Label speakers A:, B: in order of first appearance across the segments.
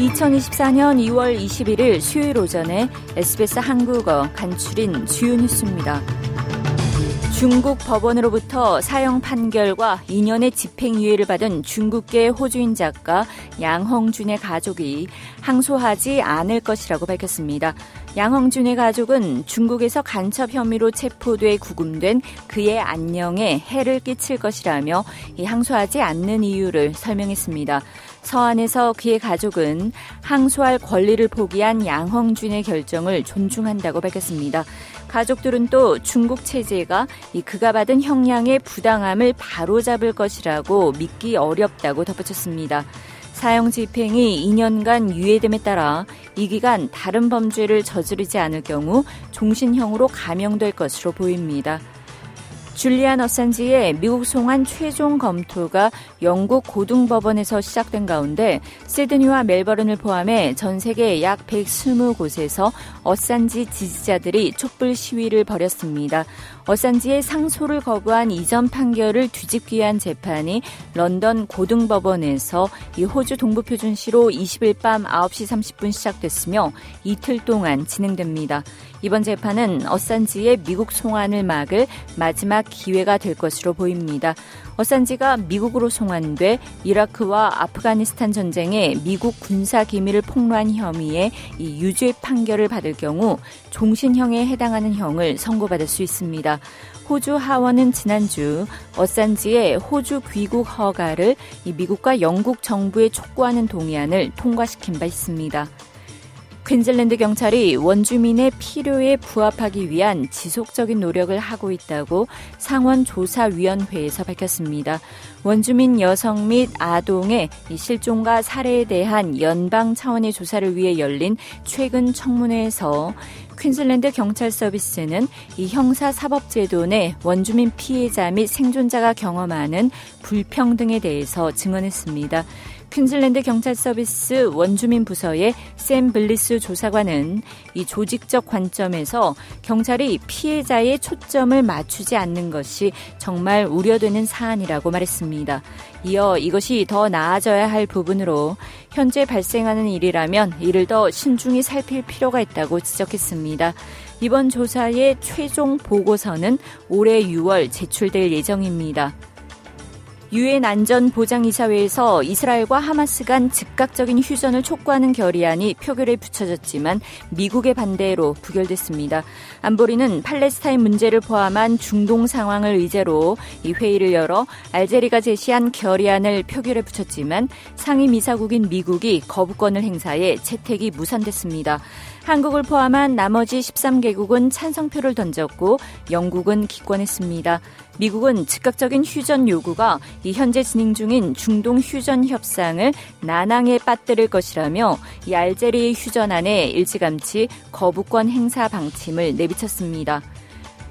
A: (2024년 2월 21일) 수요일 오전에 SBS 한국어 간추린 주요 뉴스입니다. 중국 법원으로부터 사형 판결과 2년의 집행유예를 받은 중국계 호주인 작가 양헝준의 가족이 항소하지 않을 것이라고 밝혔습니다. 양헝준의 가족은 중국에서 간첩 혐의로 체포돼 구금된 그의 안녕에 해를 끼칠 것이라며 항소하지 않는 이유를 설명했습니다. 서한에서 그의 가족은 항소할 권리를 포기한 양헝준의 결정을 존중한다고 밝혔습니다. 가족들은 또 중국 체제가 그가 받은 형량의 부당함을 바로잡을 것이라고 믿기 어렵다고 덧붙였습니다. 사형 집행이 2년간 유예됨에 따라 이 기간 다른 범죄를 저지르지 않을 경우 종신형으로 감형될 것으로 보입니다. 줄리안 어산지의 미국 송환 최종 검토가 영국 고등법원에서 시작된 가운데 시드니와 멜버른을 포함해 전 세계 약 120곳에서 어산지 지지자들이 촛불 시위를 벌였습니다. 어산지의 상소를 거부한 이전 판결을 뒤집기 위한 재판이 런던 고등법원에서 이 호주 동부표준시로 20일 밤 9시 30분 시작됐으며 이틀 동안 진행됩니다. 이번 재판은 어산지의 미국 송환을 막을 마지막 기회가 될 것으로 보입니다. 어산지가 미국으로 송환돼 이라크와 아프가니스탄 전쟁에 미국 군사 기밀을 폭로한 혐의에 이 유죄 판결을 받을 경우 종신형에 해당하는 형을 선고받을 수 있습니다. 호주 하원은 지난주 어산지의 호주 귀국 허가를 미국과 영국 정부에 촉구하는 동의안을 통과시킨 바 있습니다. 퀸즐랜드 경찰이 원주민의 필요에 부합하기 위한 지속적인 노력을 하고 있다고 상원조사위원회에서 밝혔습니다. 원주민 여성 및 아동의 실종과 살해에 대한 연방 차원의 조사를 위해 열린 최근 청문회에서 퀸즐랜드 경찰 서비스는 이 형사사법제도 내 원주민 피해자 및 생존자가 경험하는 불평등에 대해서 증언했습니다. 퀸즐랜드 경찰 서비스 원주민 부서의 샘 블리스 조사관은 이 조직적 관점에서 경찰이 피해자에 초점을 맞추지 않는 것이 정말 우려되는 사안이라고 말했습니다. 이어 이것이 더 나아져야 할 부분으로 현재 발생하는 일이라면 이를 더 신중히 살필 필요가 있다고 지적했습니다. 이번 조사의 최종 보고서는 올해 6월 제출될 예정입니다. 유엔 안전보장이사회에서 이스라엘과 하마스 간 즉각적인 휴전을 촉구하는 결의안이 표결에 붙여졌지만 미국의 반대로 부결됐습니다. 안보리는 팔레스타인 문제를 포함한 중동 상황을 의제로 이 회의를 열어 알제리가 제시한 결의안을 표결에 붙였지만 상임이사국인 미국이 거부권을 행사해 채택이 무산됐습니다. 한국을 포함한 나머지 13개국은 찬성표를 던졌고 영국은 기권했습니다. 미국은 즉각적인 휴전 요구가 이 현재 진행 중인 중동 휴전 협상을 난항에 빠뜨릴 것이라며 이 알제리의 휴전안에 일찌감치 거부권 행사 방침을 내비쳤습니다.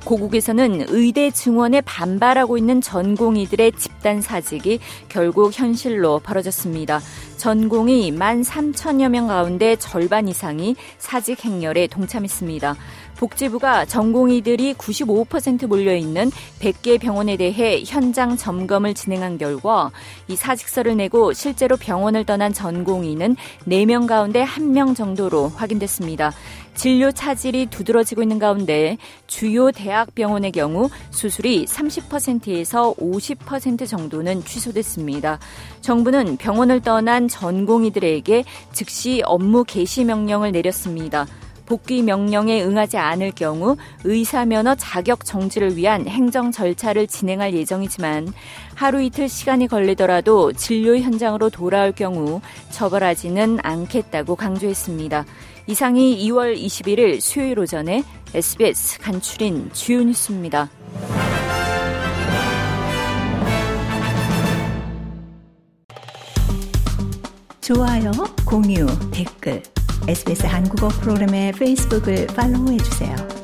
A: 고국에서는 의대 증원에 반발하고 있는 전공의들의 집단 사직이 결국 현실로 벌어졌습니다. 전공이 1만 3천여 명 가운데 절반 이상이 사직 행렬에 동참했습니다. 복지부가 전공의들이 95% 몰려있는 100개 병원에 대해 현장 점검을 진행한 결과 이 사직서를 내고 실제로 병원을 떠난 전공의는 4명 가운데 1명 정도로 확인됐습니다. 진료 차질이 두드러지고 있는 가운데 주요 대학병원의 경우 수술이 30%에서 50% 정도는 취소됐습니다. 정부는 병원을 떠난 전공의들에게 즉시 업무 개시 명령을 내렸습니다. 복귀 명령에 응하지 않을 경우 의사 면허 자격 정지를 위한 행정 절차를 진행할 예정이지만 하루 이틀 시간이 걸리더라도 진료 현장으로 돌아올 경우 처벌하지는 않겠다고 강조했습니다. 이상이 2월 21일 수요일 오전에 SBS 간추린 주요 뉴스입니다.
B: 좋아요, 공유, 댓글 SBS 한국어 프로그램의 페이스북을 팔로우해 주세요.